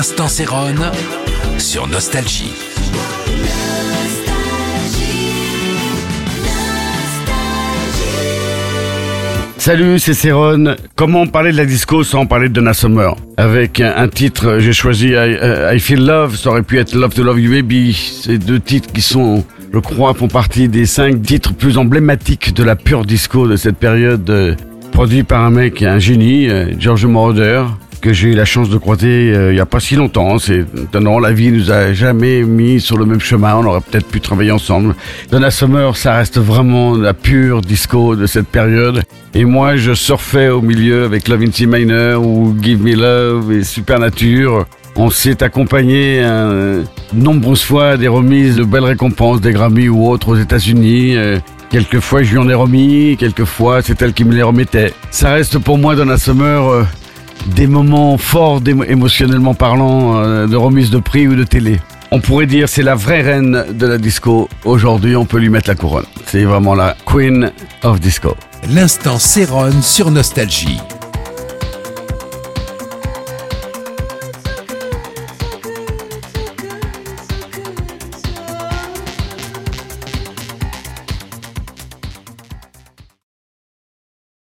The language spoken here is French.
L'instant Céron sur Nostalgie. Salut, c'est Céron. Comment parler de la disco sans parler de Donna Summer? Avec un, titre, j'ai choisi I, euh, I Feel Love, ça aurait pu être Love to Love You Baby. Ces deux titres qui sont, je crois, font partie des cinq titres plus emblématiques de la pure disco de cette période, euh, produit par un mec, un génie, euh, George Moroder, que j'ai eu la chance de croiser euh, il y a pas si longtemps. C'est étonnant, la vie nous a jamais mis sur le même chemin. On aurait peut-être pu travailler ensemble. Donna Summer, ça reste vraiment la pure disco de cette période. Et moi, je surfais au milieu avec Love in Minor ou Give Me Love et Supernature. On s'est accompagné euh, nombreuses fois à des remises de belles récompenses, des Grammy ou autres aux États-Unis. Euh, quelquefois, je lui en ai remis, quelquefois, c'est elle qui me les remettait. Ça reste pour moi, Donna Summer, euh, des moments forts émotionnellement parlant, euh, de remise de prix ou de télé. On pourrait dire c'est la vraie reine de la disco. Aujourd'hui, on peut lui mettre la couronne. C'est vraiment la Queen of Disco. L'instant Céron sur Nostalgie.